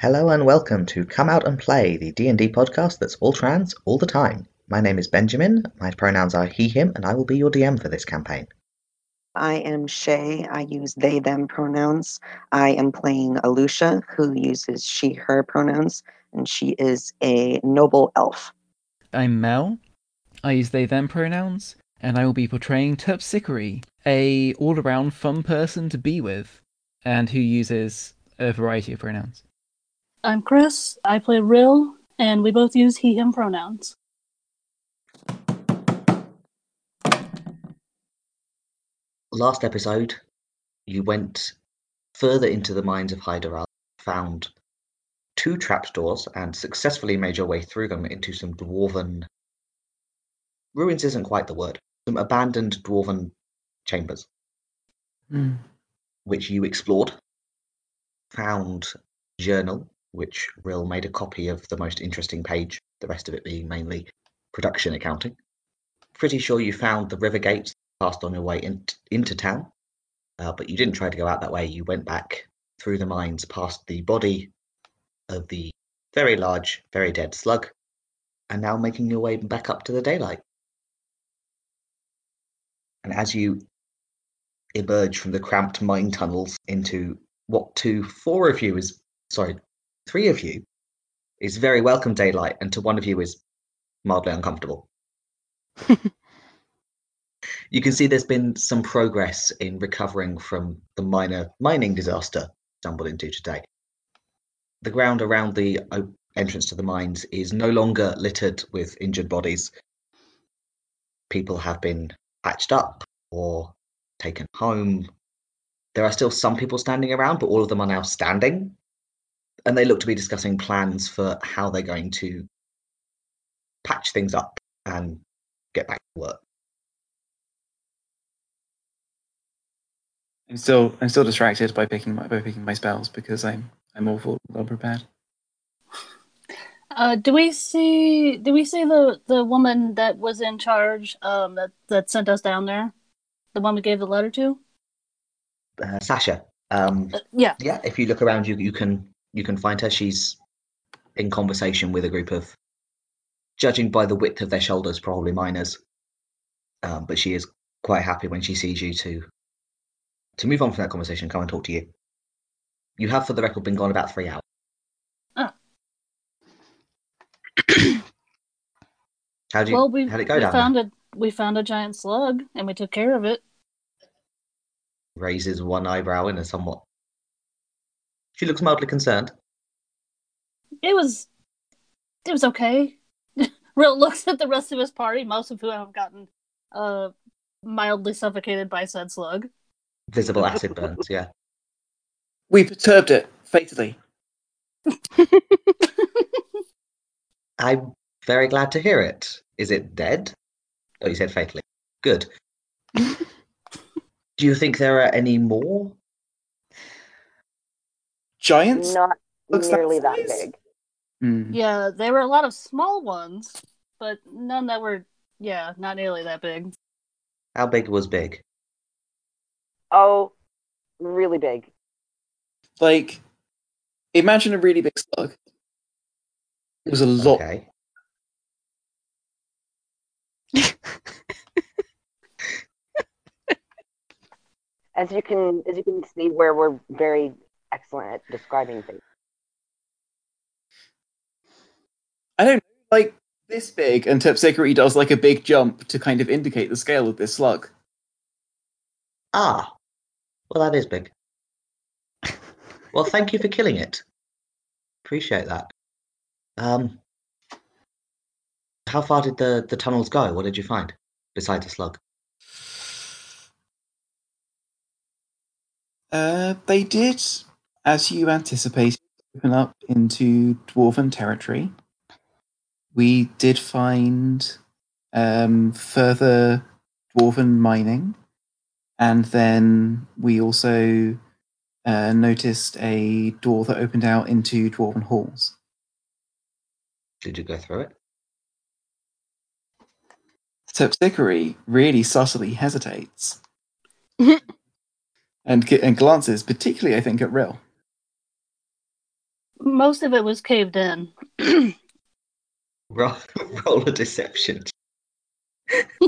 Hello and welcome to Come Out and Play, the D&D podcast that's all trans all the time. My name is Benjamin, my pronouns are he, him, and I will be your DM for this campaign. I am Shay. I use they, them pronouns. I am playing Alusha, who uses she, her pronouns, and she is a noble elf. I'm Mel. I use they them pronouns, and I will be portraying Terpsichore, a all-around fun person to be with, and who uses a variety of pronouns. I'm Chris. I play Rill, and we both use he, him pronouns. Last episode, you went further into the mines of Hyderal, found two trapdoors, and successfully made your way through them into some dwarven. Ruins isn't quite the word. Some abandoned dwarven chambers, Hmm. which you explored. Found journal, which Rill made a copy of the most interesting page, the rest of it being mainly production accounting. Pretty sure you found the river gates, passed on your way in, into town, uh, but you didn't try to go out that way. You went back through the mines, past the body of the very large, very dead slug, and now making your way back up to the daylight. And as you emerge from the cramped mine tunnels into what to four of you is sorry, three of you is very welcome daylight, and to one of you is mildly uncomfortable. you can see there's been some progress in recovering from the minor mining disaster stumbled into today. The ground around the entrance to the mines is no longer littered with injured bodies. People have been patched up or taken home. There are still some people standing around, but all of them are now standing. And they look to be discussing plans for how they're going to patch things up and get back to work. I'm still I'm still distracted by picking my by picking my spells because I'm I'm awful unprepared. Uh, do we see? Do we see the the woman that was in charge? Um, that that sent us down there, the one we gave the letter to. Uh, Sasha, um, Uh, yeah. yeah, if you look around you, you can you can find her. She's in conversation with a group of, judging by the width of their shoulders, probably miners. Um, but she is quite happy when she sees you to to move on from that conversation come and talk to you. You have, for the record, been gone about three hours. Oh. How do you? well, we how'd it go we down found a we found a giant slug and we took care of it. Raises one eyebrow in a somewhat. She looks mildly concerned. It was it was okay. Rill looks at the rest of his party, most of who have gotten uh mildly suffocated by said slug. Visible acid burns. Yeah. We perturbed it fatally. I'm very glad to hear it. Is it dead? Oh, you said fatally. Good. Do you think there are any more? Giants. Not Looks nearly that size? big. Hmm. Yeah, there were a lot of small ones, but none that were yeah, not nearly that big. How big was big? Oh, really big. Like, imagine a really big slug. It was a lot. Okay. As you can, as you can see, where we're very excellent at describing things. I don't like this big, and Terpsichore does like a big jump to kind of indicate the scale of this slug. Ah, well, that is big. well, thank you for killing it. Appreciate that. Um, how far did the the tunnels go? What did you find besides the slug? Uh, they did, as you anticipated, open up into dwarven territory. We did find um, further dwarven mining, and then we also uh, noticed a door that opened out into dwarven halls. Did you go through it? Terpsichore really subtly hesitates and, and glances, particularly, I think, at Rill. Most of it was caved in. Roll, roll a deception.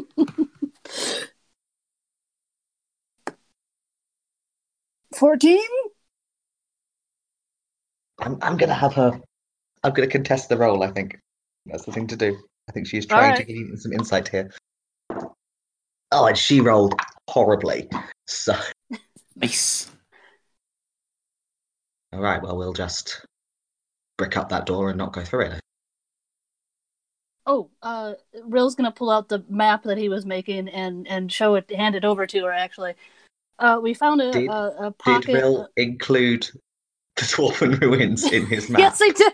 Fourteen. I'm, I'm gonna have her. I'm gonna contest the roll. I think that's the thing to do. I think she's trying to Alright. gain some insight here. Oh, and she rolled horribly. So, Nice. all right. Well, we'll just brick up that door and not go through it. Oh, uh, Rill's gonna pull out the map that he was making and and show it, hand it over to her. Actually, uh, we found a Did- a, a Did pocket. Rill include the dwarven ruins in his map? yes, I did.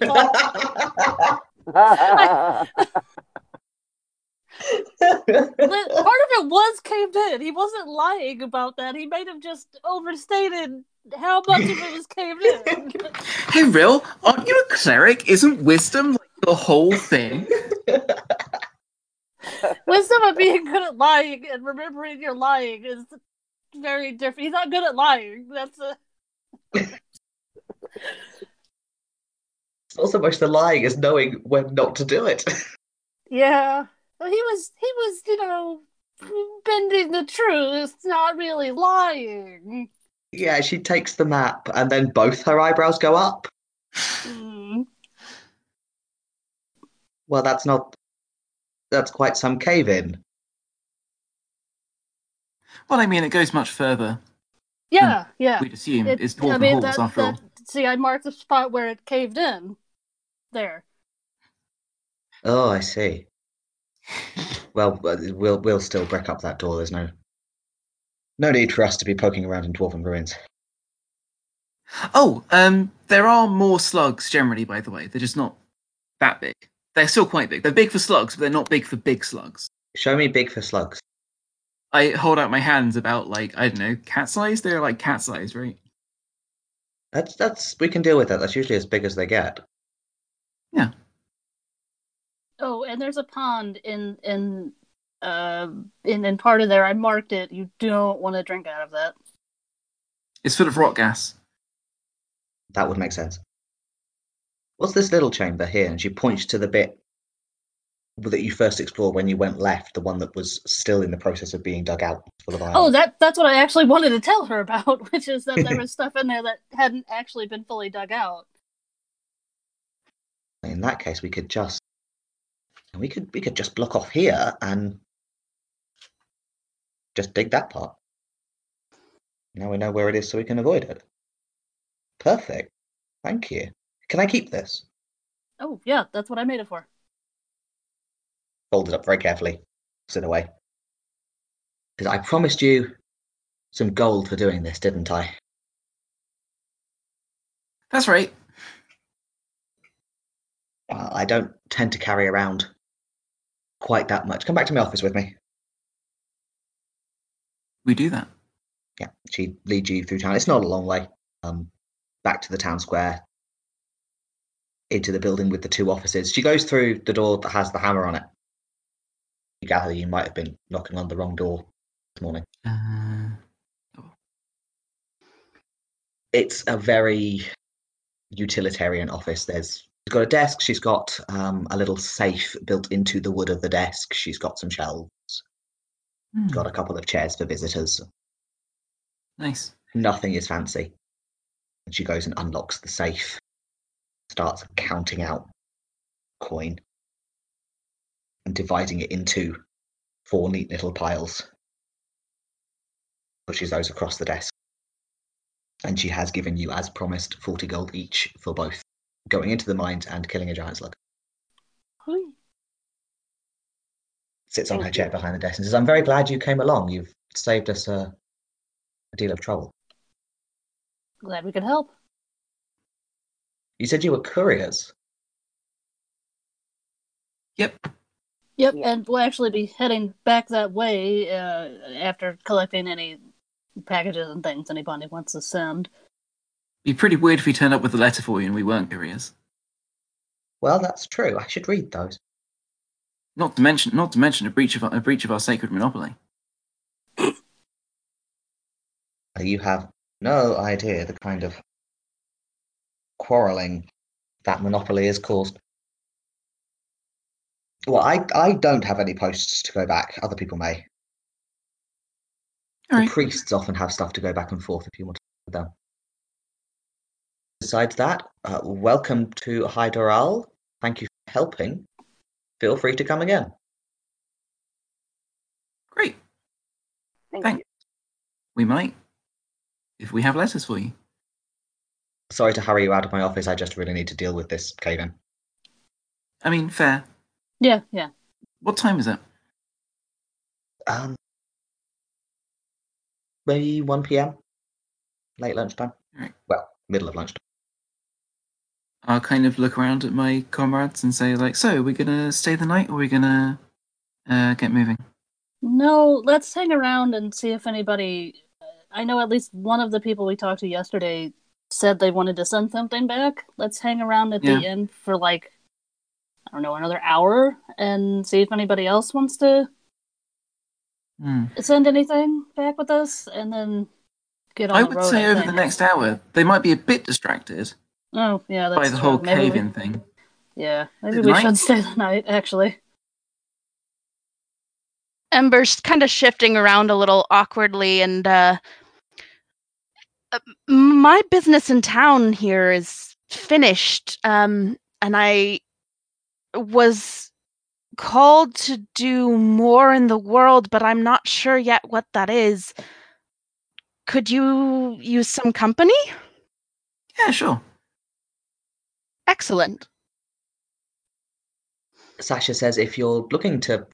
But part of it was caved in. He wasn't lying about that. He might have just overstated how much of it was caved in. Hey, Rill, aren't you a cleric? Isn't wisdom like the whole thing? Wisdom of being good at lying and remembering you're lying is very different. He's not good at lying. That's a it's not so much the lying as knowing when not to do it. yeah. Well, he was he was you know bending the truth, not really lying. Yeah, she takes the map and then both her eyebrows go up. Mm. Well, that's not. That's quite some cave in. Well, I mean, it goes much further. Yeah, yeah. We'd assume It- it's I dwarven mean, halls that, after all. see, I marked the spot where it caved in. There. Oh, I see. Well, uh, we'll we'll still break up that door. There's no no need for us to be poking around in dwarven ruins. Oh, um, there are more slugs generally. By the way, they're just not that big. They're still quite big. They're big for slugs, but they're not big for big slugs. Show me big for slugs. I hold out my hands about like I don't know cat size. They're like cat size, right? That's that's we can deal with that. That's usually as big as they get. Yeah. Oh, and there's a pond in in uh in in part of there. I marked it. You don't want to drink out of that. It's full of rock gas. That would make sense. What's this little chamber here? And she points to the bit that you first explored when you went left, the one that was still in the process of being dug out, full of iron. Oh, that that's what I actually wanted to tell her about, which is that there was stuff in there that hadn't actually been fully dug out. In that case, we could just we could we could just block off here and just dig that part. Now we know where it is, so we can avoid it. Perfect. Thank you. Can I keep this? Oh, yeah, that's what I made it for. Fold it up very carefully. Sit away. Because I promised you some gold for doing this, didn't I? That's right. Uh, I don't tend to carry around quite that much. Come back to my office with me. We do that. Yeah, she leads you through town. It's not a long way. Um, back to the town square, into the building with the two offices. She goes through the door that has the hammer on it. You gather you might have been knocking on the wrong door this morning. Uh, It's a very utilitarian office. There's she's got a desk. She's got um, a little safe built into the wood of the desk. She's got some shelves. Hmm, Got a couple of chairs for visitors. nice. Nothing is fancy. And she goes and unlocks the safe, starts counting out coin and dividing it into four neat little piles. Pushes those across the desk. And she has given you, as promised, 40 gold each for both going into the mines and killing a giant slug. Sits on her Thank chair behind the desk and says, I'm very glad you came along. You've saved us a, a deal of trouble. Glad we could help. You said you were couriers. Yep. Yep, Yeah. and we'll actually be heading back that way uh, after collecting any packages and things anybody wants to send. Be pretty weird if we turned up with a letter for you and we weren't couriers. Well, that's true. I should read those. Not to mention, not to mention a breach of our, a breach of our sacred monopoly. Uh, You have no idea the kind of quarrelling that monopoly has caused. Well, I, I don't have any posts to go back. Other people may. All The right. priests often have stuff to go back and forth if you want to with them. Besides that, uh, welcome to Hyderal. Thank you for helping. Feel free to come again. Great. Thank Thank you. We might, if we have letters for you. Sorry to hurry you out of my office. I just really need to deal with this cave. I mean, fair. Yeah, yeah. What time is it? Um, maybe 1 p.m. Late lunchtime. Right. Well, middle of lunchtime. I'll kind of look around at my comrades and say, like, so we're gonna stay the night or we're gonna uh, get moving? No, let's hang around and see if anybody. I know at least one of the people we talked to yesterday said they wanted to send something back. Let's hang around at Yeah. the end for like, I don't know, another hour and see if anybody else wants to Hmm. send anything back with us and then get on I would say over the next hour, they might be a bit distracted Oh, yeah, that's by the true. whole Maybe cave-in thing. Yeah, maybe the we night? should stay the night, actually. Ember's kind of shifting around a little awkwardly, and uh, uh, my business in town here is finished, um, and I was called to do more in the world, but I'm not sure yet what that is. Could you use some company? Yeah, sure. Excellent. Sasha says if you're looking to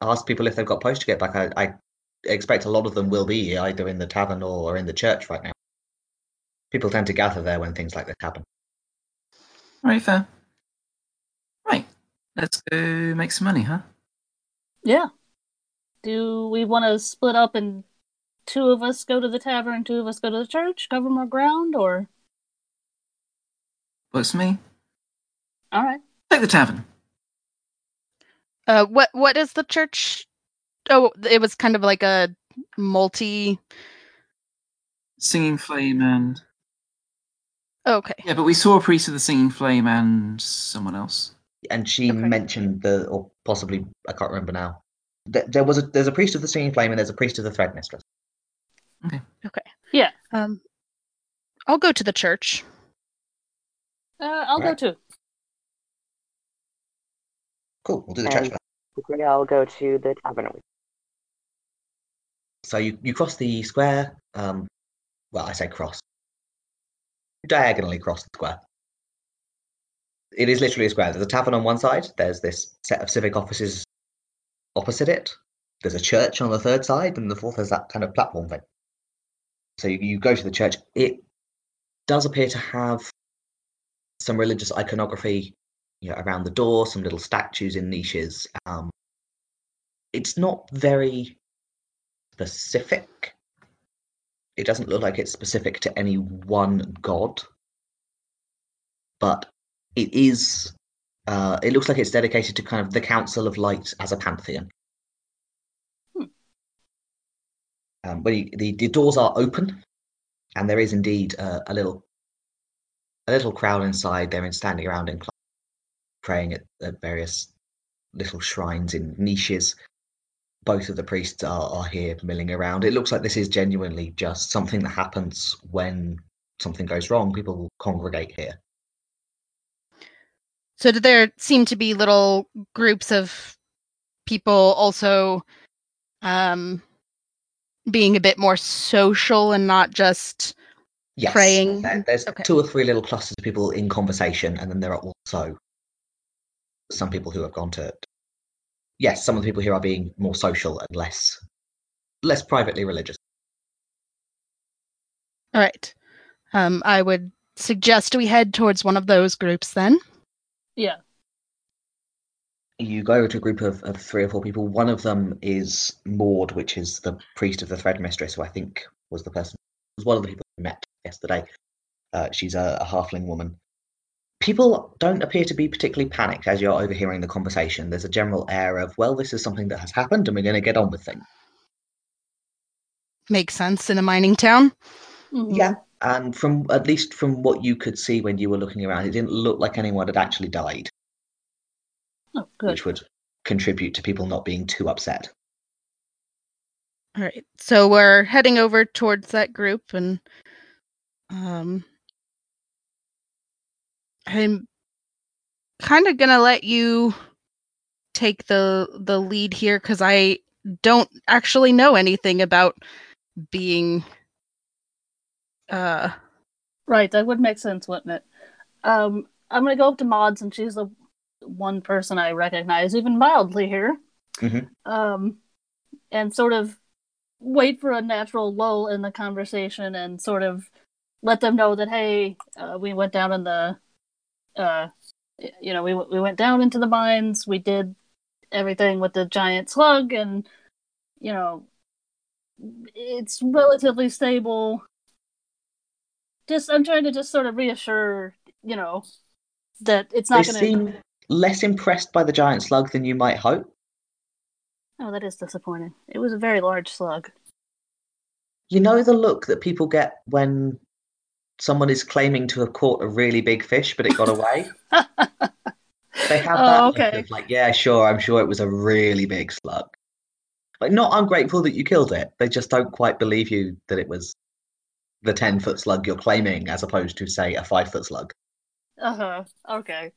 ask people if they've got post to get back, I, I expect a lot of them will be either in the tavern or in the church right now. People tend to gather there when things like this happen. Very fair. Right. Let's go make some money, huh? Yeah. Do we want to split up and two of us go to the tavern, two of us go to the church, cover more ground, or Works for me. all right? Take the tavern. Uh, what what is the church? Oh, it was kind of like a multi. Singing Flame and. Okay. Yeah, but we saw a priest of the Singing Flame and someone else. And she Okay. mentioned the, or possibly I can't remember now. There, there was a there's a priest of the singing flame and there's a priest of the thread mistress. Okay. Okay. Yeah. Um, I'll go to the church. Uh, I'll Right. go too. Cool, we'll do the church And- first. Quickly, I'll go to the tavern. So you, you cross the square. Um, well, I say cross. Diagonally cross the square. It is literally a square. There's a tavern on one side. There's this set of civic offices opposite it. There's a church on the third side, and the fourth is that kind of platform thing. So you, you go to the church. It does appear to have some religious iconography you know, around the door, some little statues in niches. Um, it's not very specific. It doesn't look like it's specific to any one god, but it is. Uh, it looks like it's dedicated to kind of the Council of Light as a pantheon. Hmm. Um, but the, the the doors are open, and there is indeed uh, a little a little crowd inside. They're in standing around and praying at, at various little shrines in niches both of the priests are, are here milling around. It looks like this is genuinely just something that happens when something goes wrong. People congregate here. So did there seem to be little groups of people also um, being a bit more social and not just Yes, Praying. There's Okay. two or three little clusters of people in conversation, and then there are also some people who have gone to. Yes, some of the people here are being more social and less, less privately religious. all right? Um, I would suggest we head towards one of those groups then. Yeah. you go to a group of, of three or four people. One of them is Maud, which is the priest of the Thread Mistress, who I think was the person was one of the people we met yesterday. Uh, she's a, a halfling woman. People don't appear to be particularly panicked as you're overhearing the conversation. There's a general air of, well, this is something that has happened, and we're going to get on with things. Makes sense in a mining town. Mhm. Yeah, And from at least from what you could see when you were looking around, it didn't look like anyone had actually died, Oh, good. which would contribute to people not being too upset. All right. So we're heading over towards that group and um I'm kind of going to let you take the the lead here cuz I don't actually know anything about being uh Right, that would make sense, wouldn't it? Um, I'm gonna go up to Maud since she's the one person I recognize even mildly here. Mhm. Um, and sort of wait for a natural lull in the conversation and sort of let them know that hey, uh, we went down in the, uh, you know, we we went down into the mines. We did everything with the giant slug, and you know, it's relatively stable just I'm trying to just sort of reassure, you know, that it's not going to. seem less impressed by the giant slug than you might hope. Oh, that is disappointing. It was a very large slug. You know the look that people get when someone is claiming to have caught a really big fish, but it got away. They have that oh, okay. of like, yeah, sure, I'm sure it was a really big slug. Like, not ungrateful that you killed it. They just don't quite believe you that it was the 10 foot slug you're claiming, as opposed to, say, a five foot slug. Uh huh. Okay.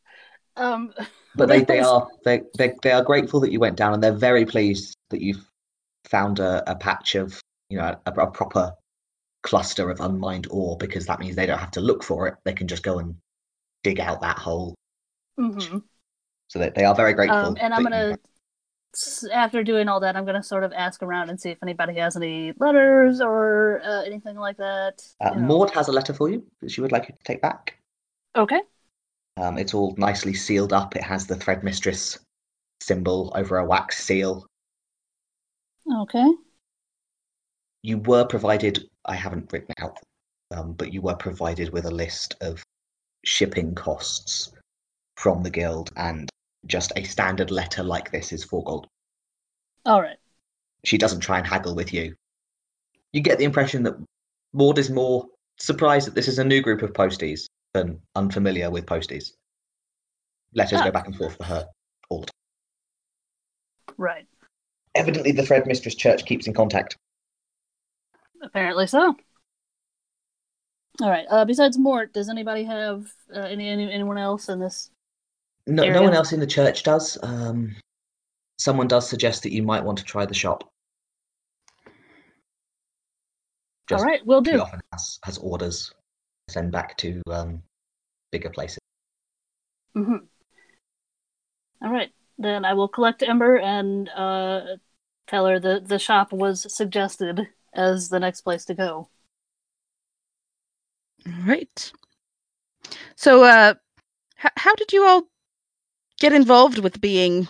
Um. But they, they are they, they they are grateful that you went down, and they're very pleased that you've found a, a patch of you know a, a proper cluster of unmined ore because that means they don't have to look for it. They can just go and dig out that hole. mhm. So they, they are very grateful. Um, and I'm gonna, after doing all that, I'm gonna sort of ask around and see if anybody has any letters or uh, anything like that. Uh. Maud has a letter for you that she would like you to take back. Okay. Um, it's all nicely sealed up. It has the thread mistress symbol over a wax seal. Okay. You were provided, I haven't written out, um, but you were provided with a list of shipping costs from the guild, and just a standard letter like this is four gold. All right. She doesn't try and haggle with you. You get the impression that Maud is more surprised that this is a new group of posties than unfamiliar with posties. Letters Ah. go back and forth for her all the time. Right. Evidently, the Thread Mistress Church keeps in contact. Apparently so. All right. Uh, besides Maud, does anybody have uh, any, any anyone else in this? No, no one else in the church does. Um, someone does suggest that you might want to try the shop. All Just right, we'll do. often has, has orders to send back to um, bigger places. hmm All right, then I will collect Ember and uh, tell her that the shop was suggested as the next place to go. All right. So, uh, h- how did you all get involved with being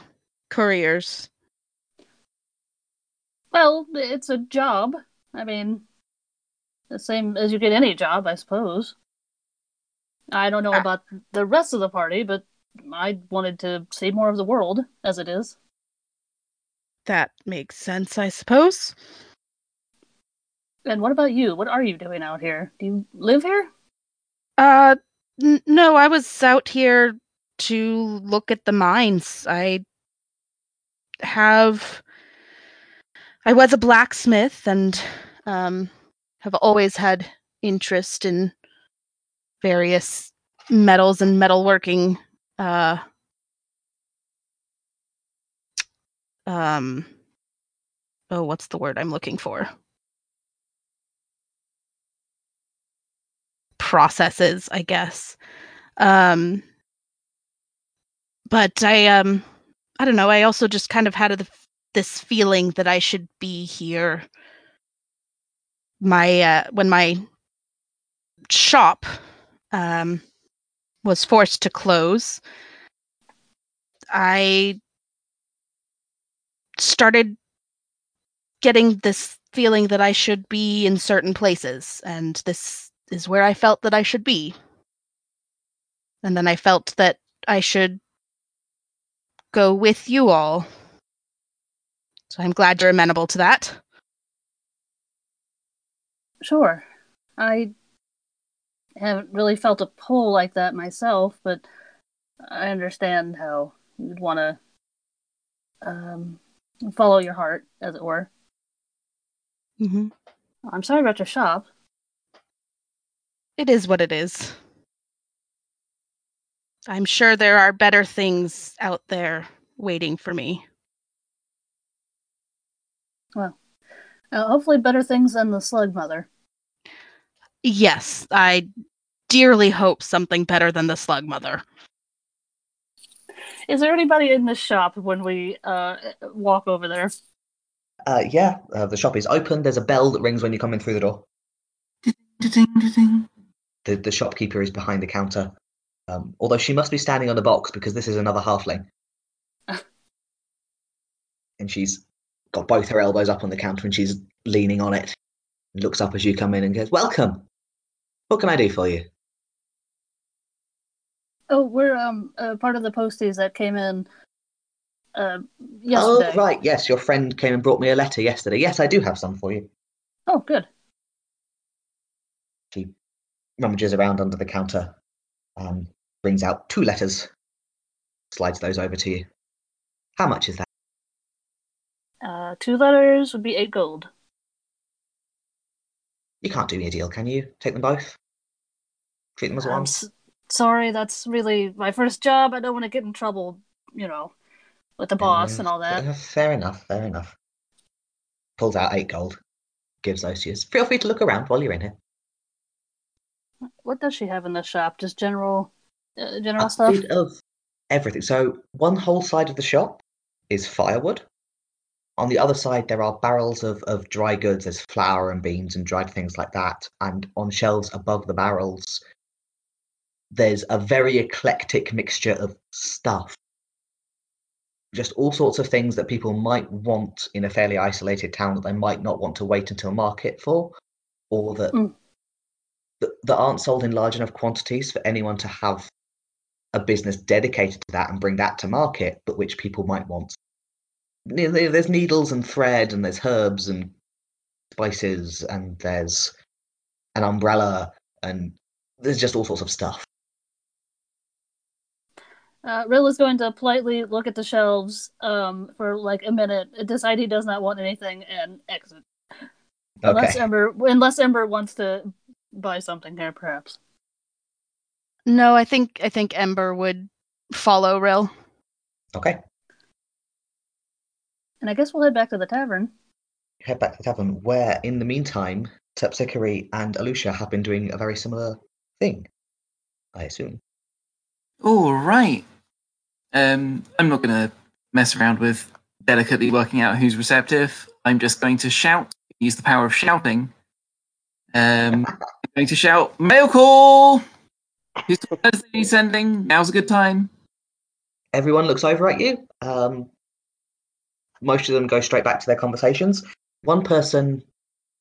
couriers? Well, it's a job. I mean, the same as you get any job, I suppose. I don't know Ah. about the rest of the party, but I wanted to see more of the world as it is. That makes sense, I suppose. And what about you? What are you doing out here? Do you live here? Uh, n- no, I was out here to look at the mines. I have. I was a blacksmith and um, have always had interest in various metals and metalworking. Uh, um, oh, what's the word I'm looking for? Processes, I guess. Um, but I um I don't know, I also just kind of had this feeling that I should be here. My uh when my shop um was forced to close, I started getting this feeling that I should be in certain places and this is where I felt that I should be. And then I felt that I should go with you all. So I'm glad you're amenable to that. Sure. I haven't really felt a pull like that myself, but I understand how you'd want to um, follow your heart, as it were. hmm I'm sorry about your shop. It is what it is. I'm sure there are better things out there waiting for me. Well, uh, hopefully better things than the slug mother. Yes, I dearly hope something better than the slug mother. Is there anybody in the shop when we uh, walk over there? Uh, yeah, uh, the shop is open. There's a bell that rings when you come in through the door. Ding, ding, ding. The, the shopkeeper is behind the counter. Um, although she must be standing on the box because this is another halfling. and she's got both her elbows up on the counter and she's leaning on it. And looks up as you come in and goes, Welcome. What can I do for you? Oh, we're um uh, part of the posties that came in uh, yesterday. Oh, right. Yes, your friend came and brought me a letter yesterday. Yes, I do have some for you. Oh, good. Rummages around under the counter, um, brings out two letters, slides those over to you. How much is that? Uh, two letters would be eight gold. You can't do me a deal, can you? Take them both? Treat them as one? s- sorry, that's really my first job. I don't want to get in trouble, you know, with the boss and all that. Uh, fair enough, fair enough. Pulls out eight gold, gives those to you. Feel free to look around while you're in here. What does she have in the shop? Just general, uh, general A stuff. bit of everything. So one whole side of the shop is firewood. On the other side, there are barrels of, of dry goods. There's flour and beans and dried things like that. And on shelves above the barrels, there's a very eclectic mixture of stuff. Just all sorts of things that people might want in a fairly isolated town that they might not want to wait until market for, or that Mm. That, that aren't sold in large enough quantities for anyone to have a business dedicated to that and bring that to market, but which people might want. There's needles and thread, and there's herbs and spices, and there's an umbrella, and there's just all sorts of stuff. Uh, Rill is going to politely look at the shelves um, for like a minute, decide he does not want anything, and exit. Okay. Unless Ember, unless Ember wants to buy something there, perhaps. No, I think I think Ember would follow Rill. Okay. And I guess we'll head back to the tavern. Head back to the tavern, where in the meantime, Terpsichore and Alusha have been doing a very similar thing. I assume. All right. Um, I'm not going to mess around with delicately working out who's receptive. I'm just going to shout, use the power of shouting. Um, I'm going to shout, mail call! Who's Thursday sending? Now's a good time. everyone looks over at you. Um, most of them go straight back to their conversations. One person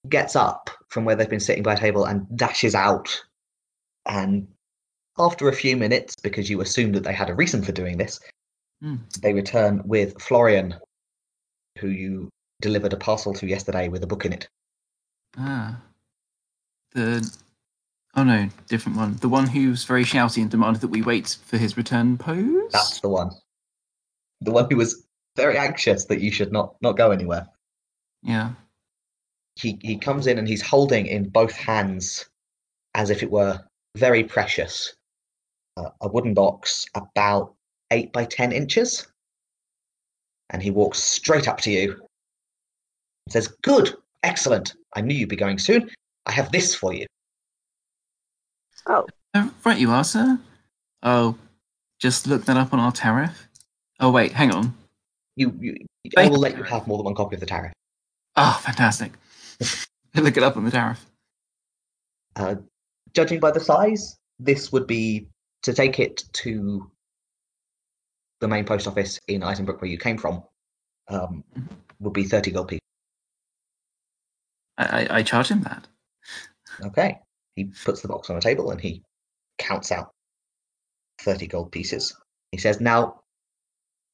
gets up from where they've been sitting by a table and dashes out. And after a few minutes, because you assume that they had a reason for doing this, Hmm. they return with Florian, who you delivered a parcel to yesterday with a book in it. Ah. The. Oh no, different one. The one who's very shouty and demanded that we wait for his return pose? That's the one. The one who was very anxious that you should not not go anywhere. Yeah. he he comes in and he's holding in both hands as if it were very precious uh, a wooden box about eight by ten inches and he walks straight up to you and says good excellent i knew you'd be going soon i have this for you Oh, Uh, right, you are, sir. Oh, just look that up on our tariff. Oh, wait, hang on. you, you i will let you have more than one copy of the tariff Oh, fantastic. look it up on the tariff. uh, judging by the size this would be to take it to the main post office in Eisenbrook where you came from um, Mhm. would be 30 gold pieces I, I, I charge him that. Okay. He puts the box on a table and he counts out 30 gold pieces. He says, Now,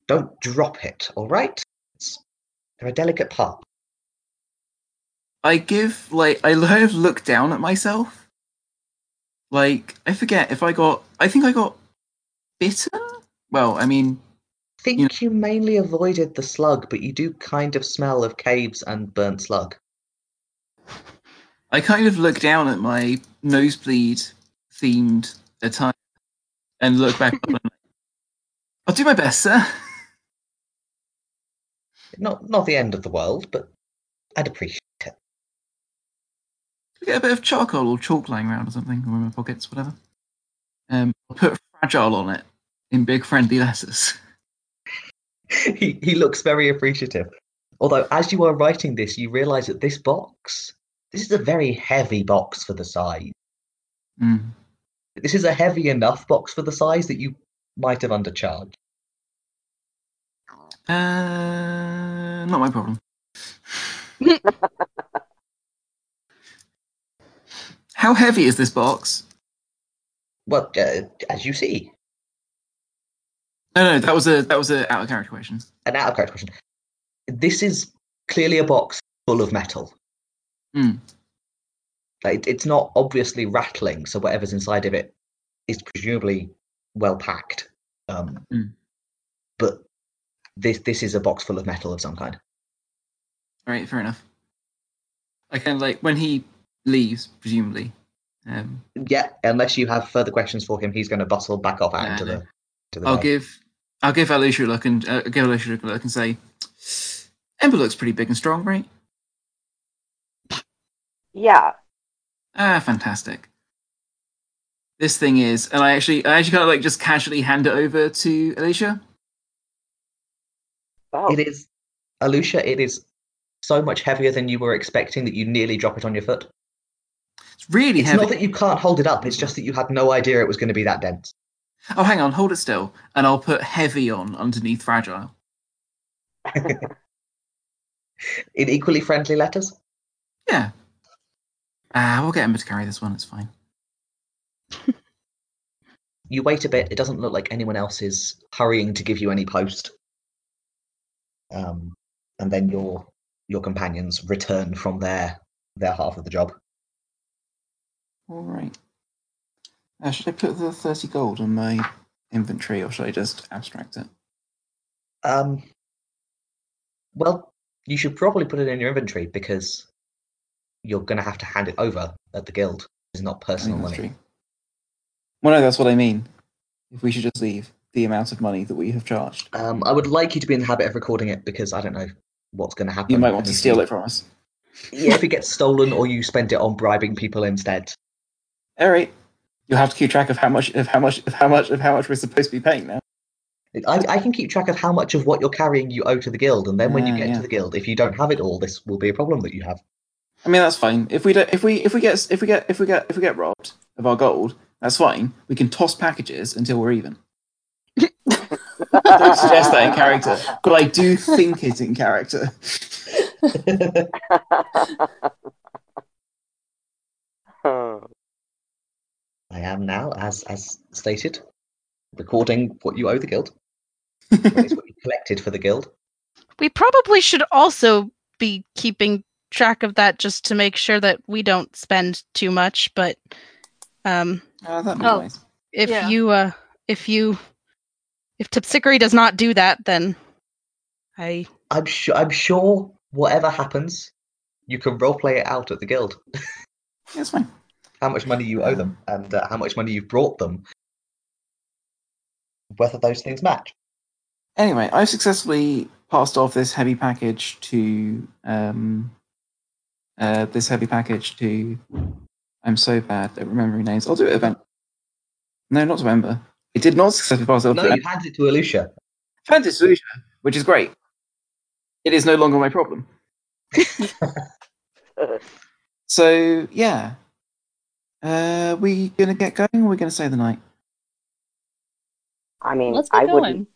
don't drop it, all right? It's, they're a delicate part. I give, like, I kind of look down at myself Like I forget if I got. I think I got bitter. Well, I mean, I think You you mainly avoided the slug, but you do kind of smell of caves and burnt slug. I kind of look down at my nosebleed themed attire and look back up and I'll do my best, sir. Not not the end of the world, but I'd appreciate it. Get a bit of charcoal or chalk lying around or something, or in my pockets, whatever. Um, I'll put fragile on it in big friendly letters. he, he looks very appreciative. Although, as you are writing this, you realize that this box, this is a very heavy box for the size. Mm. This is a heavy enough box for the size that you might have undercharged. Uh, not my problem. How heavy is this box? Well, uh, as you see, No, no, that was a that was a out of character question. an out of character question. This is clearly a box full of metal. Hmm. Like, it's not obviously rattling, so whatever's inside of it is presumably well packed. Um, Hmm. But this this is a box full of metal of some kind. All right, fair enough. I kind of like when he leaves, presumably. Um, Yeah, unless you have further questions for him, he's going to bustle back off out Nah, into no. the. To the I'll dark. give I'll give Alusha a look and uh, give Alusha a look and say, Ember looks pretty big and strong, right? Yeah. Ah, fantastic. This thing is, and I actually, I actually kind of like just casually hand it over to Alusha. Oh, It is, Alusha. It is so much heavier than you were expecting that you nearly drop it on your foot. It's really It's heavy. not that you can't hold it up. It's just that you had no idea it was going to be that dense. Oh, hang on, hold it still, and I'll put heavy on underneath fragile. In equally friendly letters. Yeah. Ah, we'll get Ember to carry this one. It's fine. You wait a bit. It doesn't look like anyone else is hurrying to give you any post. Um, and then your your companions return from their their half of the job. All right. Uh, should I put the thirty gold on my inventory, or should I just abstract it? Um, well, you should probably put it in your inventory because you're going to have to hand it over at the guild. It's not personal that's money. true. Well, no, that's what I mean. If we should just leave the amount of money that we have charged, Um, I would like you to be in the habit of recording it because I don't know what's going to happen. you might want to steal it from us. Yeah, if it gets stolen or you spend it on bribing people instead. All right. You'll have to keep track of how much of how much of how much of how much we're supposed to be paying now. I, I can keep track of how much of what you're carrying you owe to the guild, and then when you Ah, get yeah. to the guild, if you don't have it all, this will be a problem that you have. I mean, that's fine. If we don't, if we if we get if we get if we get if we get robbed of our gold, that's fine. We can toss packages until we're even. I don't suggest that in character, but I do think it in character. I am now, as as stated, recording what you owe the guild. What you collected for the guild. We probably should also be keeping track of that just to make sure that we don't spend too much. But um, that Oh. if Yeah. you uh, if you if Terpsichore does not do that, then I I'm sure. I'm sure. Whatever happens, you can roleplay it out at the guild. Yeah, it's fine. How much money you owe them, and uh, how much money you've brought them. Whether those things match. Anyway, I've successfully passed off this heavy package to um, uh, this heavy package to. I'm so bad at remembering names. I'll do it event. No, not to Ember. It did not successfully pass it off No, to you handed it to Alusha. Fantasy Solution, which is great. It is no longer my problem. So yeah, uh, we gonna get going, or we gonna stay the night? I mean, Let's I get wouldn't. going.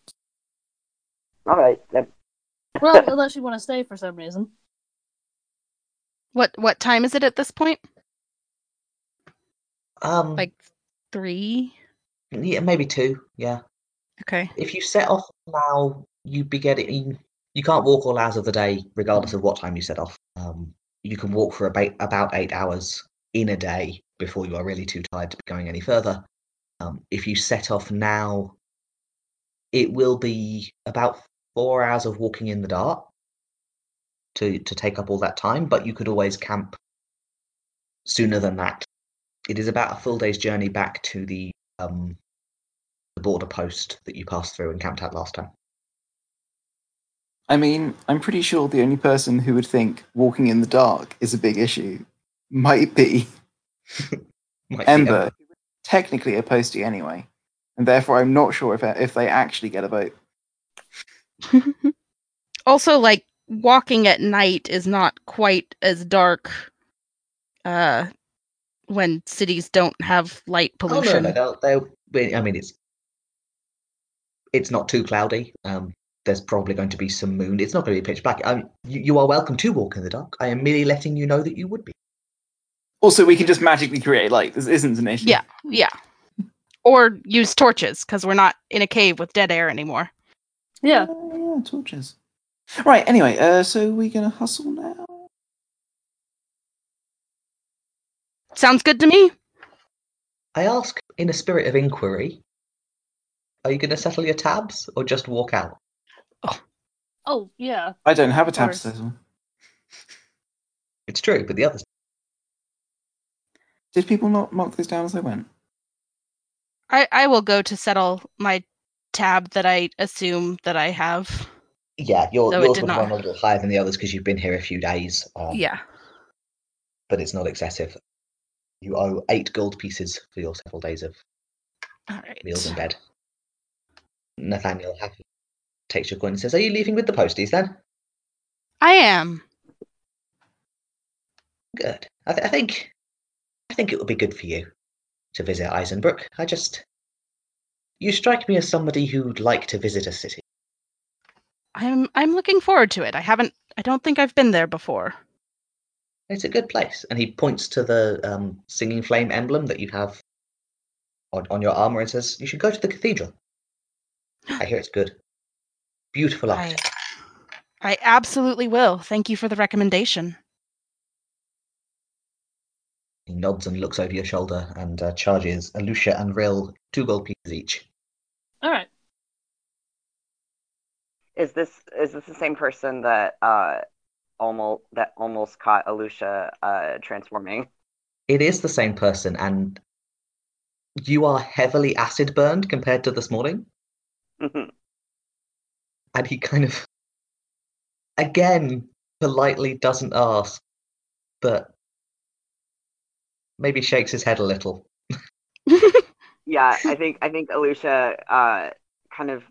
All right. Then. Well, unless you want to stay for some reason. What what time is it at this point? Um, Like three. yeah, maybe two. Yeah. Okay. If you set off now, you'd be getting. You can't walk all hours of the day, regardless of what time you set off. Um, you can walk for about about eight hours in a day before you are really too tired to be going any further. Um, if you set off now, it will be about four hours of walking in the dark to to take up all that time. But you could always camp sooner than that. It is about a full day's journey back to the um, the border post that you passed through and camped at last time. I mean, I'm pretty sure the only person who would think walking in the dark is a big issue might be Might Ember, who was technically a postie anyway, and therefore I'm not sure if if they actually get a vote. also, like walking at night is not quite as dark uh when cities don't have light Oh no, pollution. no, they'll, they'll. I mean, it's it's not too cloudy. Um, there's probably going to be some moon. It's not going to be pitch black. Um, you, you are welcome to walk in the dark. I am merely letting you know that you would be. Also, we can just magically create light. This isn't an issue. Yeah, yeah. Or use torches because we're not in a cave with dead air anymore. Yeah. Uh, yeah, torches. Right. Anyway, uh, so we're gonna hustle now. Sounds good to me. I ask in a spirit of inquiry. Are you going to settle your tabs or just walk out? Oh, yeah. I don't have a tab course. settle. It's true, but the others. Did people not mark this down as they went? I I will go to settle my tab that I assume that I have. Yeah, your, it yours would not. run a little higher than the others because you've been here a few days. Um, Yeah. but it's not excessive. You owe eight gold pieces for your several days of right. meals in bed. Nathaniel happy takes your coin and says, "Are you leaving with the posties then?" I am. Good. I, th- I think, I think it would be good for you to visit Eisenbrook. I just, you strike me as somebody who'd like to visit a city. I'm I'm looking forward to it. I haven't I don't think I've been there before. It's a good place. And he points to the um, singing flame emblem that you have on, on your armor and says, "You should go to the cathedral. I hear it's good. Beautiful I art." I absolutely will. Thank you for the recommendation. He nods and looks over your shoulder and uh, charges Alusha and Rill two gold pieces each. All right. Is this is this the same person that uh almost that almost caught Alusha uh transforming? It is the same person, and you are heavily acid burned compared to this morning. Mhm. And he kind of, again, politely doesn't ask, but maybe shakes his head a little. yeah, I think I think Alusha uh kind of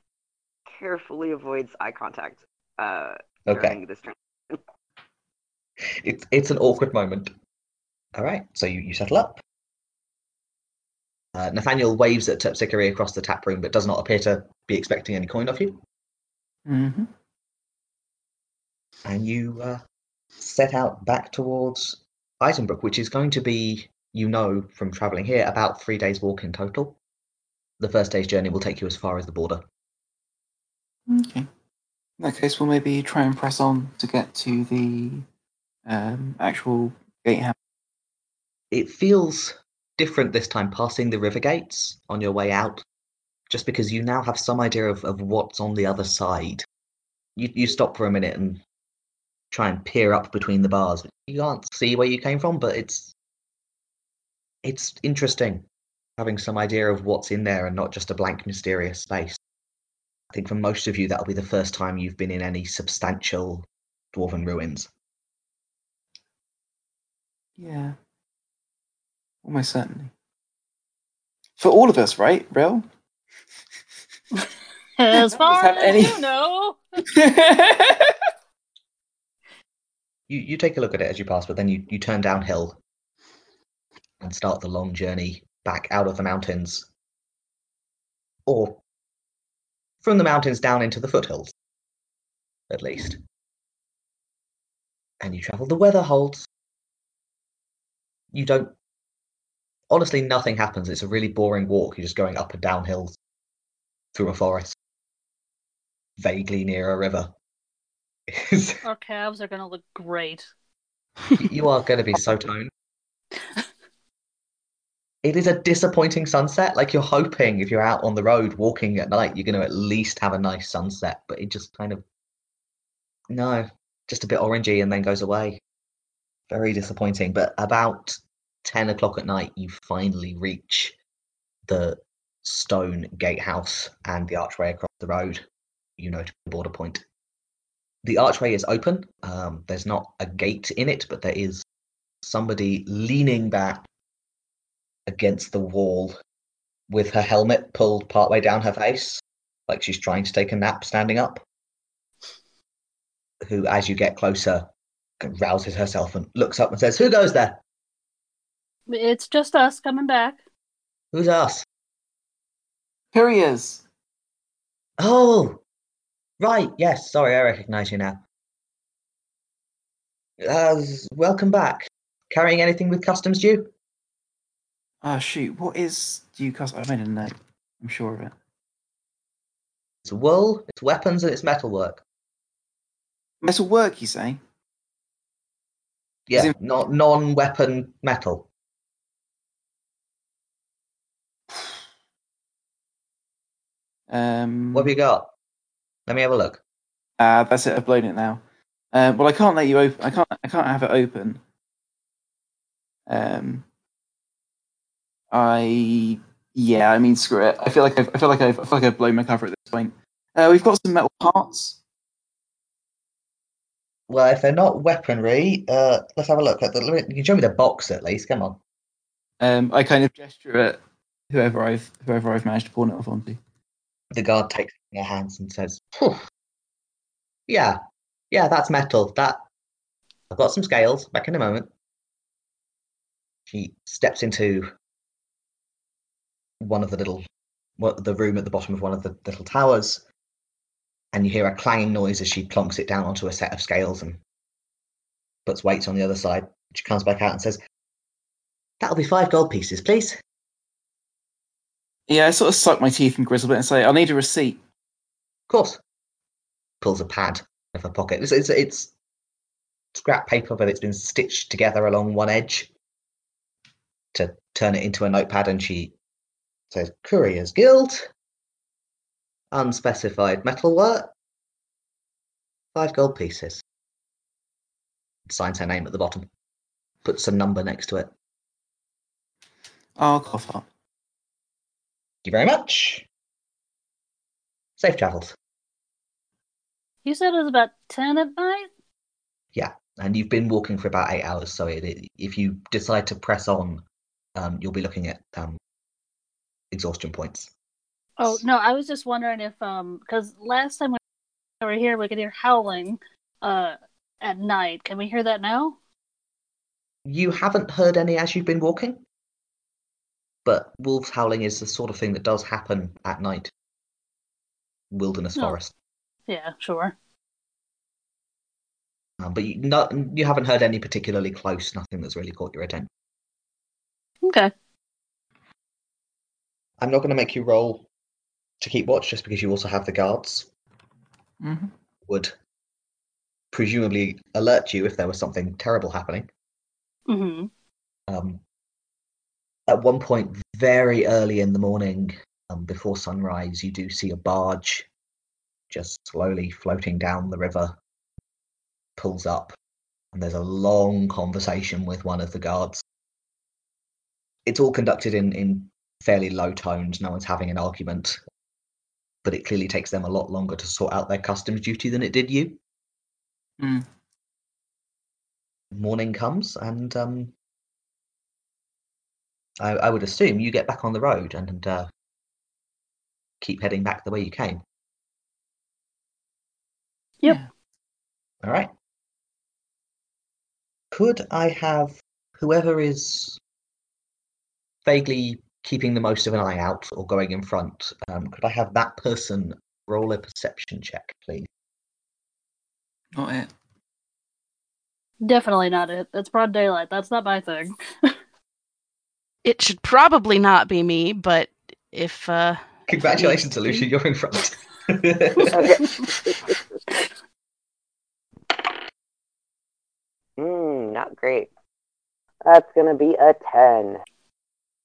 carefully avoids eye contact uh Okay, during this turn. it's it's an awkward moment. All right, so you, you settle up. Uh, Nathaniel waves at Terpsichore across the tap room, but does not appear to be expecting any coin off you. Mm-hmm. and you uh, set out back towards Eisenbrook, which is going to be, you know, from traveling here, about three days' walk in total. The first day's journey will take you as far as the border. Okay. In that case, we'll maybe try and press on to get to the um, actual gatehouse. It feels different this time, passing the river gates on your way out, just because you now have some idea of, of what's on the other side. You, you stop for a minute and try and peer up between the bars. You can't see where you came from, but it's it's interesting having some idea of what's in there and not just a blank, mysterious space. I think for most of you, that'll be the first time you've been in any substantial dwarven ruins. Yeah. Almost certainly. For all of us, right, Rel? As far have as any- you know. You you take a look at it as you pass, but then you, you turn downhill and start the long journey back out of the mountains. Or from the mountains down into the foothills, at least. And you travel. The weather holds. You don't. Honestly, nothing happens. It's a really boring walk. You're just going up and down hills through a forest, vaguely near a river. Our calves are gonna look great. you are going to be so toned. it is a disappointing sunset. Like you're hoping if you're out on the road walking at night, you're going to at least have a nice sunset, but it just kind of no, just a bit orangey and then goes away. Very disappointing. But about ten o'clock at night, you finally reach the stone gatehouse and the archway across the road. You know to the border point. The archway is open. Um, there's not a gate in it, but there is somebody leaning back against the wall with her helmet pulled partway down her face, like she's trying to take a nap standing up. Who, as you get closer, rouses herself and looks up and says, Who goes there? It's just us coming back. Who's us? Here he is. Oh, right. Yes. Sorry, I recognize you now. Uh, welcome back. Carrying anything with customs due? Ah, shoot. What is due cost? I made a note. I'm sure of it. It's wool, it's weapons, and it's metalwork. Metal work, you say? Yeah, in- not non-weapon metal. Um, What have you got? Let me have a look. Ah, that's it. I've blown it now. Uh, well, I can't let you open. I can't. I can't have it open. Um. I yeah. I mean, screw it. I feel like I've, I feel like I've, I feel like I've blown my cover at this point. Uh, we've got some metal parts. Well, if they're not weaponry, uh, let's have a look at the. let me- You can show me the box at least. Come on. Um, I kind of gesture at whoever I've whoever I've managed to pawn it off onto. The guard takes it their hands and says, "Phew. "Yeah, yeah, that's metal. That I've got some scales. Back in a moment." She steps into one of the little, what the room at the bottom of one of the little towers, and you hear a clanging noise as she plonks it down onto a set of scales and puts weights on the other side. She comes back out and says, "That'll be five gold pieces, please." Yeah, I sort of suck my teeth and gristle a bit and say, "I'll need a receipt." Of course. Pulls a pad out of her pocket. It's, it's, it's scrap paper, but it's been stitched together along one edge to turn it into a notepad. And she says, Courier's Guild, unspecified metalwork, five gold pieces. Signs her name at the bottom, puts a number next to it. I'll cough up. Thank you very much. Safe travels. You said it was about 10 at night? Yeah, and you've been walking for about eight hours, so it, it- if you decide to press on, um, you'll be looking at um, exhaustion points. Oh, no, I was just wondering if, um, because last time we were here, we could hear howling uh, at night. Can we hear that now? You haven't heard any as you've been walking, but wolves howling is the sort of thing that does happen at night. Wilderness Oh. forest, Yeah, sure. um, but you, not, you haven't heard any particularly close. Nothing that's really caught your attention. Okay. I'm not going to make you roll to keep watch, just because you also have the guards. hmm Would presumably alert you if there was something terrible happening. hmm Um, at one point, very early in the morning, um, before sunrise, you do see a barge just slowly floating down the river, pulls up, and there's a long conversation with one of the guards. It's all conducted in, in fairly low tones, no one's having an argument, but it clearly takes them a lot longer to sort out their customs duty than it did you. Mm. Morning comes, and um, I, I would assume you get back on the road and uh, keep heading back the way you came. Yep. Yeah. All right. Could I have whoever is vaguely keeping the most of an eye out or going in front? Um, could I have that person roll a perception check, please? Not it. Definitely not it. It's broad daylight. That's not my thing. It should probably not be me, but if uh Congratulations, to Alusha, you're in front. Okay. Hmm, not great. That's gonna be a ten.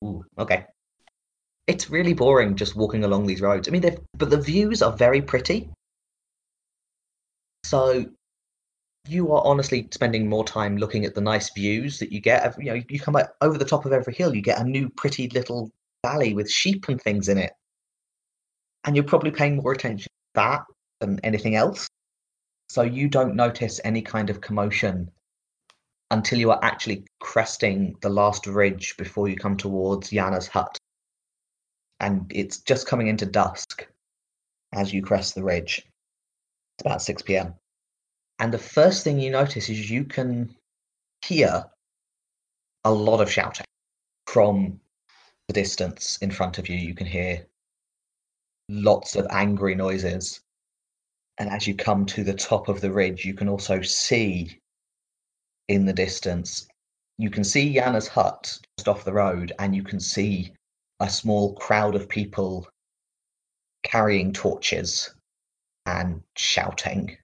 Ooh, okay. It's really boring just walking along these roads. I mean, they've but the views are very pretty. So you are honestly spending more time looking at the nice views that you get. You know, you come out over the top of every hill, you get a new pretty little valley with sheep and things in it, and you're probably paying more attention to that than anything else. So you don't notice any kind of commotion until you are actually cresting the last ridge before you come towards Yana's hut. And it's just coming into dusk as you crest the ridge. It's about 6 p.m. And the first thing you notice is you can hear a lot of shouting from the distance in front of you. You can hear lots of angry noises. And as you come to the top of the ridge, you can also see in the distance, you can see Yana's hut just off the road, and you can see a small crowd of people carrying torches and shouting.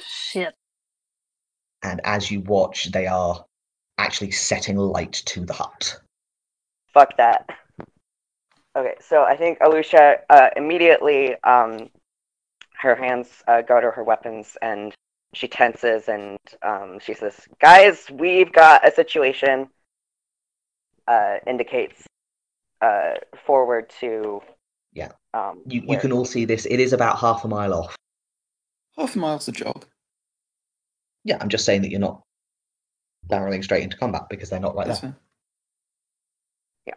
Shit. And as you watch, they are actually setting light to the hut. Fuck that. Okay, so I think Alusha uh, immediately, um, her hands uh, go to her weapons and she tenses and um, she says, "Guys, we've got a situation." Uh, indicates uh, forward to Yeah. Um, You, you where- can all see this. It is about half a mile off. Half a mile's a jog. Yeah, I'm just saying that you're not barreling straight into combat because they're not right That's there. fair. Yeah.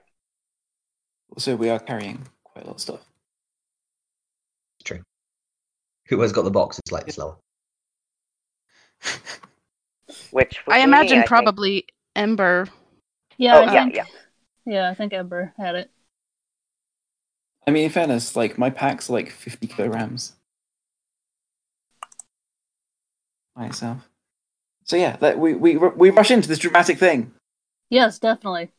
Also, we are carrying quite a lot of stuff. It's true. Who has got the box is slightly slower. Which would I be me, imagine think. probably Ember. Yeah, Oh, I yeah, think, yeah. yeah, I think Ember had it. I mean, in fairness, like my pack's like 50 kilograms by itself. So yeah, that, we, we we rush into this dramatic thing. Yes, definitely.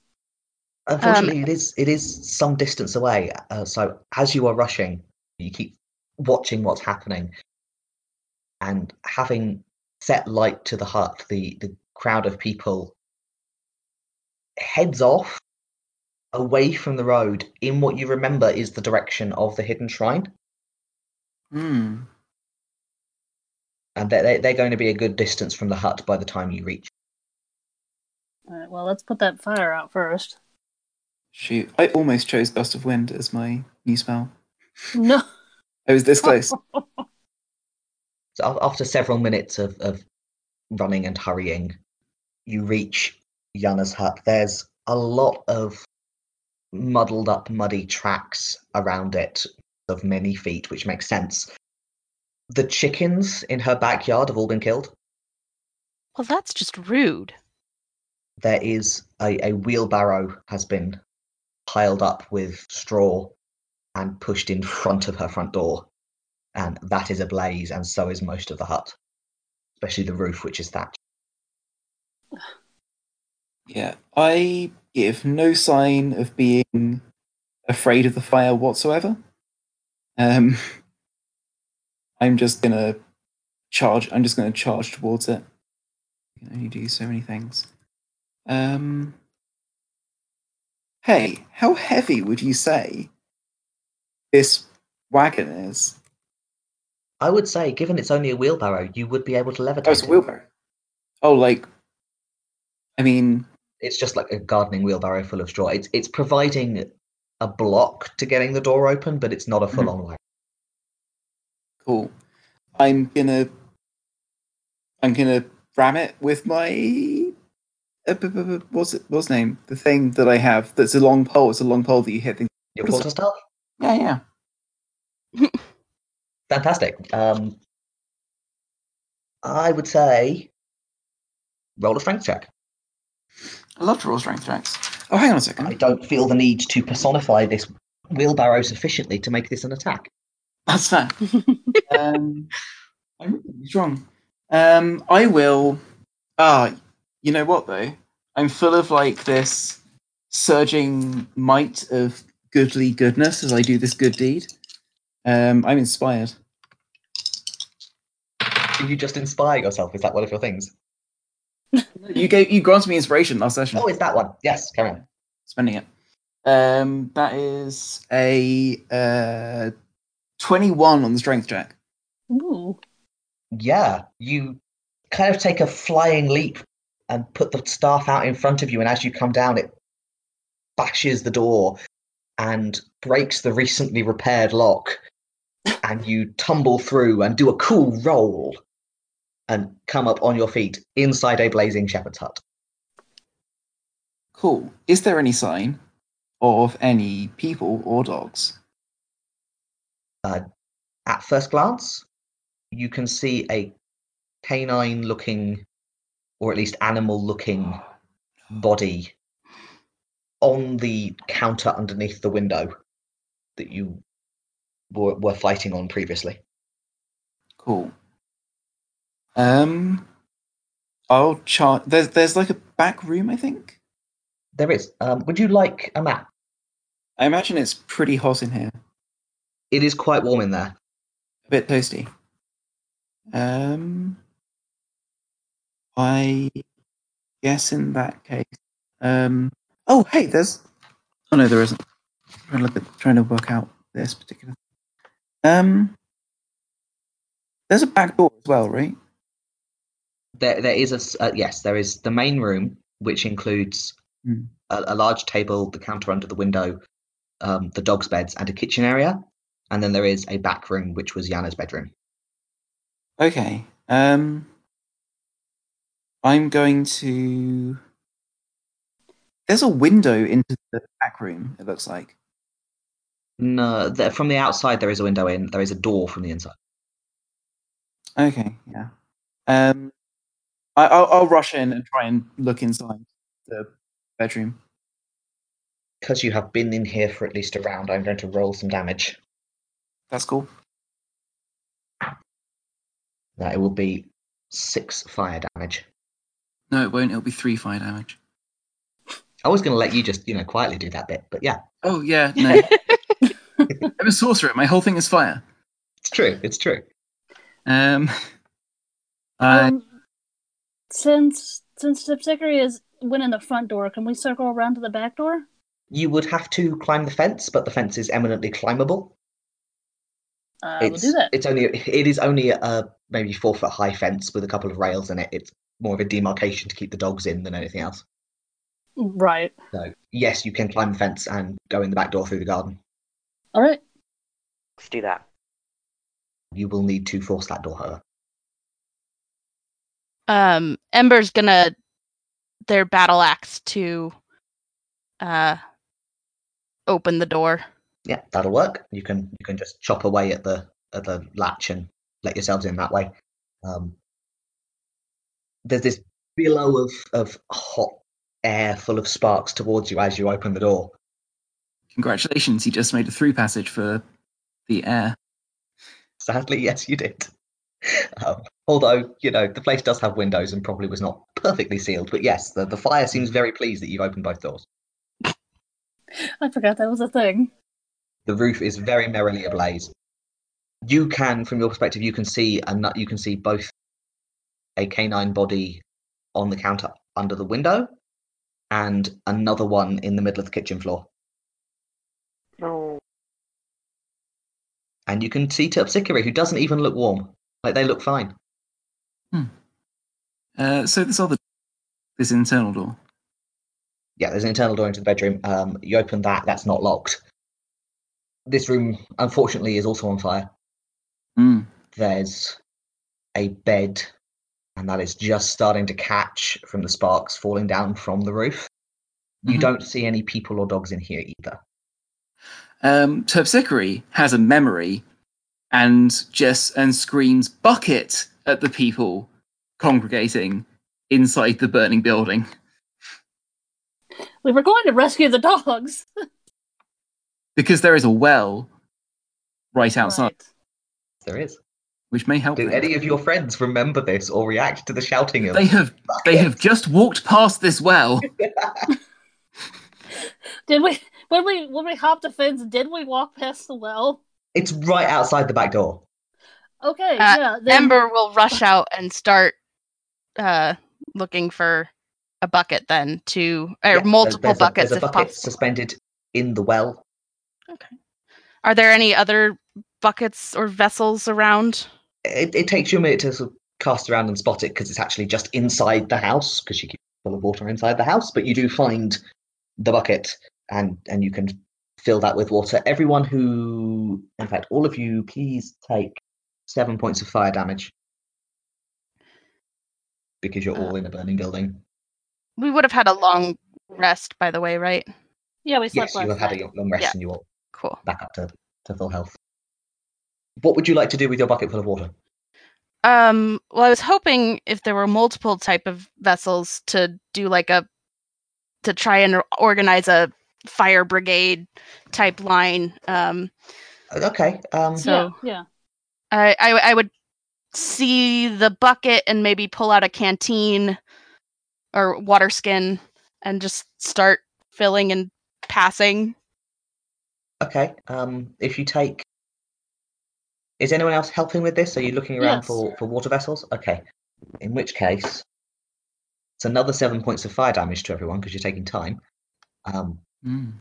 Unfortunately, it is it is some distance away. Uh, so as you are rushing, you keep watching what's happening, and having set light to the hut, the the crowd of people heads off away from the road in what you remember is the direction of the hidden shrine, Hmm. and they're they're- they're going to be a good distance from the hut by the time you reach. All right, well, let's put that fire out first. Shoot, I almost chose Gust of Wind as my new spell. No. I was this close. So after several minutes of, of running and hurrying, you reach Yana's hut. There's a lot of muddled up, muddy tracks around it of many feet, which makes sense. The chickens in her backyard have all been killed. Well, that's just rude. There is a, a wheelbarrow has been piled up with straw and pushed in front of her front door. And that is ablaze, and so is most of the hut, especially the roof, which is thatched. Yeah, I give no sign of being afraid of the fire whatsoever. Um, I'm just gonna charge. I'm just gonna charge towards it. You can only do so many things. Um, hey, how heavy would you say this wagon is? I would say, given it's only a wheelbarrow, you would be able to levitate. Oh, it's a it. wheelbarrow. Oh, like, I mean, It's just like a gardening wheelbarrow full of straw. It's it's providing a block to getting the door open, but it's not a full on way. Cool. I'm gonna I'm gonna ram it with my uh, b- b- b- what's it what's the name? The thing that I have that's a long pole. It's a long pole that you hit things. Your What is quarter staff, Yeah, yeah. fantastic. Um, I would say roll a strength check. I love to roll strength checks. Oh, hang on a second. I don't feel the need to personify this wheelbarrow sufficiently to make this an attack. That's fair. um, I'm really strong. Um, I will. Ah, you know what though? I'm full of like this surging might of goodly goodness as I do this good deed. Um, I'm inspired. Do you just inspire yourself? Is that one of your things? You gave you granted me inspiration last session. Oh, it's that one. Yes, carry on. Spending it. Um, that is a uh, 21 on the strength check. Ooh. Yeah, you kind of take a flying leap and put the staff out in front of you, and as you come down, it bashes the door and breaks the recently repaired lock, and you tumble through and do a cool roll and come up on your feet inside a blazing shepherd's hut. Cool. Is there any sign of any people or dogs? Uh, at first glance, you can see a canine looking, or at least animal looking oh, body on the counter underneath the window that you were, were fighting on previously. Cool. Um, I'll chart. There's there's like a back room, I think. There is. Um, would you like a map? I imagine it's pretty hot in here, It is quite warm in there. a bit toasty. Um, I guess in that case. Um. Oh, hey, there's. Oh no, there isn't. I'm trying to look at trying to work out this particular. Um. There's a back door as well, right? There, there is a uh, yes. There is the main room, which includes Hmm. a, a large table, the counter under the window, um, the dogs' beds, and a kitchen area. And then there is a back room, which was Yana's bedroom. Okay. Um. I'm going to. There's a window into the back room. It looks like. No, there, from the outside there is a window in. There is a door from the inside. Okay, yeah. Um, I, I'll, I'll rush in and try and look inside the bedroom. Because you have been in here for at least a round, I'm going to roll some damage. That's cool. That it will be six fire damage. No, it won't. It'll be three fire damage. I was going to let you just, you know, quietly do that bit, but yeah, Oh yeah, no. I'm a sorcerer. My whole thing is fire. it's true. It's true. Um, I Um, since since Terpsichore is went in the front door, can we circle around to the back door? You would have to climb the fence, but the fence is eminently climbable. Uh, we'll it's, do that. It's only it is only a maybe four foot high fence with a couple of rails in it. It's more of a demarcation to keep the dogs in than anything else. Right. So yes, you can climb the fence and go in the back door through the garden. All right. Let's do that. You will need to force that door, however. Um, Ember's gonna their battle axe to uh open the door. Yeah, that'll work. You can you can just chop away at the at the latch and let yourselves in that way. Um, there's this billow of of hot air full of sparks towards you as you open the door. congratulations. You just made a through passage for the air. Sadly, yes, you did. Um, although you know the place does have windows and probably was not perfectly sealed, but yes, the, the fire seems very pleased that you've opened both doors. I forgot that was a thing. The roof is very merrily ablaze. You can, from your perspective, you can see and. You can see both a canine body on the counter under the window, and another one in the middle of the kitchen floor. No. And you can see Terpsichore, who doesn't even look warm. Like they look fine. Uh, so this other, this internal door. Yeah, there's an internal door into the bedroom. Um, you open that, that's not locked. This room, unfortunately, is also on fire. Mm. There's a bed, and that is just starting to catch from the sparks falling down from the roof. You Mhm. don't see any people or dogs in here either. Um, Terpsichore has a memory, and just and screams bucket at the people congregating inside the burning building. We were going to rescue the dogs. because there is a well right outside, Right. There is. which may help. Do things. any of your friends remember this or react to the shouting of They have they have just walked past this well. Did we when we when we hopped the fence? Did we walk past the well? It's right outside the back door. Okay, Uh, yeah. Then, Ember will rush out and start uh looking for a bucket then to or Yeah, multiple there's a- buckets there's a if bucket possible. suspended in the well. Okay. Are there any other buckets or vessels around? It, it takes you a minute to sort of cast around and spot it because it's actually just inside the house because you keep full of water inside the house. But you do find the bucket and and you can fill that with water. Everyone who, in fact, all of you, please take seven points of fire damage because you're all in a burning building. We would have had a long rest, by the way, right? Yeah, we slept Yes, you last have had a long rest Yeah. and you're Cool. back up to, to full health. What would you like to do with your bucket full of water? Um, well, I was hoping if there were multiple type of vessels to do like a to try and organize a fire brigade type line. Um, Okay. Um, So- yeah, yeah. I, I I would see the bucket and maybe pull out a canteen or water skin and just start filling and passing. Okay. Um, if you take, is anyone else helping with this? Are you looking around Yes. for for water vessels? Okay. In which case, it's another seven points of fire damage to everyone because you're taking time. Um, Mm.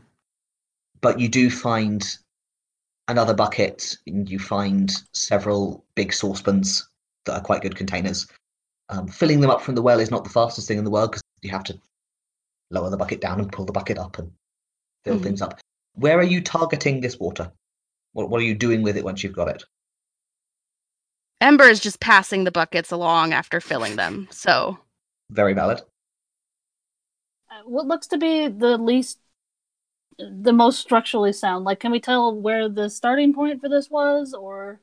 but you do find another bucket, and you find several big saucepans that are quite good containers. Um, filling them up from the well is not the fastest thing in the world because you have to lower the bucket down and pull the bucket up and fill Mhm. things up. Where are you targeting this water? What, what are you doing with it once you've got it? Ember is just passing the buckets along after filling them. So Very valid. Uh, What looks to be the least, the most structurally sound? Like, can we tell where the starting point for this was, or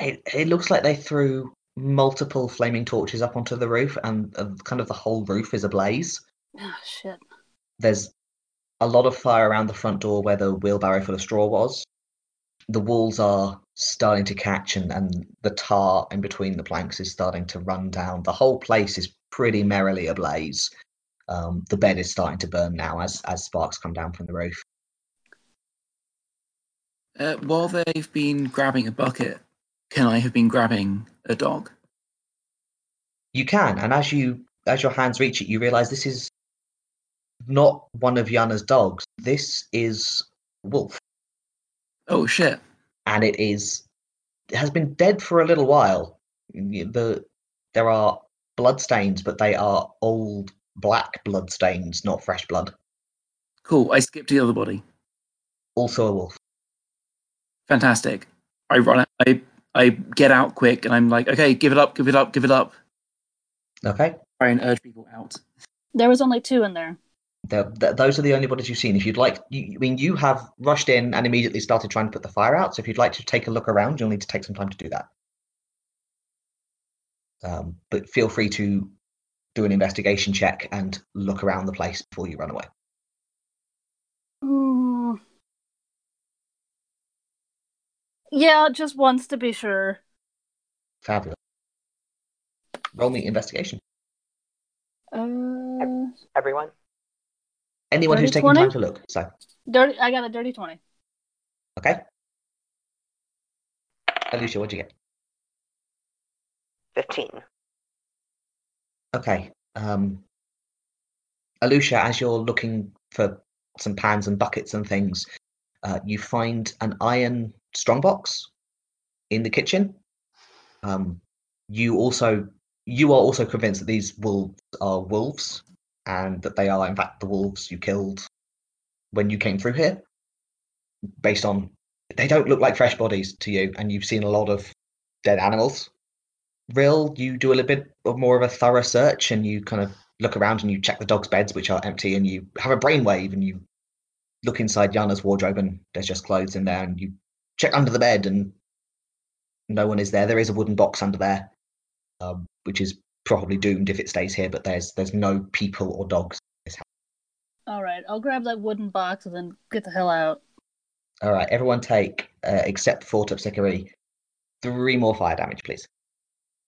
It, it looks like they threw multiple flaming torches up onto the roof, and uh, kind of the whole roof is ablaze. ah, shit? There's a lot of fire around the front door where the wheelbarrow full of straw was. The walls are starting to catch, and, and the tar in between the planks is starting to run down. The whole place is pretty merrily ablaze. Um, the bed is starting to burn now as as sparks come down from the roof. Uh, while they've been grabbing a bucket, can I have been grabbing a dog? You can, and as you as your hands reach it, you realize this is not one of Yana's dogs. This is Wolf, Oh shit! and it is it has been dead for a little while. The there are blood stains, but they are old black blood stains, not fresh blood. Cool. I skipped the other body. Also a wolf. Fantastic. I run. out- I I get out quick, and I'm like, okay, give it up, give it up, give it up. Okay, Try and urge people out. There was only two in there. They're- those are the only bodies you've seen. If you'd like, you, I mean, you have rushed in and immediately started trying to put the fire out. So if you'd like to take a look around, you'll need to take some time to do that. Um, but feel free to do an investigation check and look around the place before you run away. Mm. Yeah, just once to be sure. Fabulous. Roll me investigation. Uh, Everyone? Anyone who's taking 20? time to look. So, dirty. I got a dirty twenty. okay. Alusha, what'd you get? 15. Okay. Um, Alusha, as you're looking for some pans and buckets and things, uh, you find an iron strongbox in the kitchen. Um, you also you are also convinced that these wolves are wolves, and that they are in fact the wolves you killed when you came through here. Based on they don't look like fresh bodies to you, and you've seen a lot of dead animals. Rill, you do a little bit of more of a thorough search and you kind of look around and you check the dogs' beds, which are empty, and you have a brainwave and you look inside Yana's wardrobe and there's just clothes in there, and you check under the bed and no one is there. There is a wooden box under there, um, which is probably doomed if it stays here, but there's there's no people or dogs. in this house. All right, I'll grab that wooden box and then get the hell out. All right, everyone take, uh, except for Terpsichore, three more fire damage, please.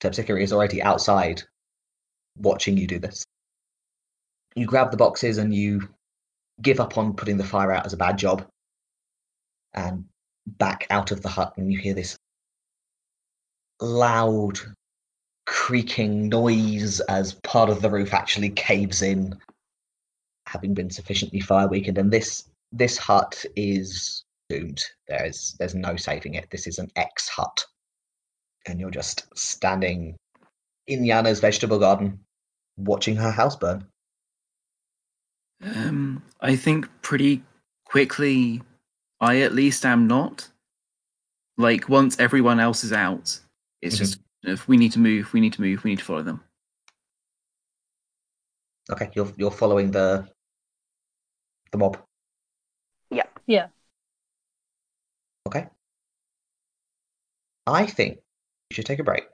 Terpsichore is already outside watching you do this. You grab the boxes and you give up on putting the fire out as a bad job and back out of the hut and you hear this loud creaking noise as part of the roof actually caves in having been sufficiently fire weakened and this this hut is doomed. There's there's no saving it. This is an X hut, and you're just standing in Yana's vegetable garden, watching her house burn. Um, I think pretty quickly, I at least am not. Like once everyone else is out, it's Mhm. just if we need to move, we need to move, we need to follow them. Okay, you're you're following the the mob. Yeah. Yeah. Okay. I think we should take a break.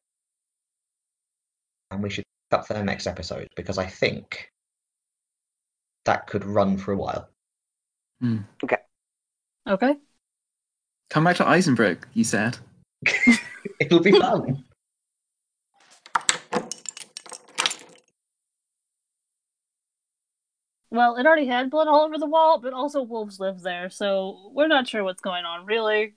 And we should pick up for the next episode because I think that could run for a while. Hmm. Okay. Okay. Come back to Eisenbrook, you said. It'll be fun. Well, it already had blood all over the wall, but also wolves live there, so we're not sure what's going on, really.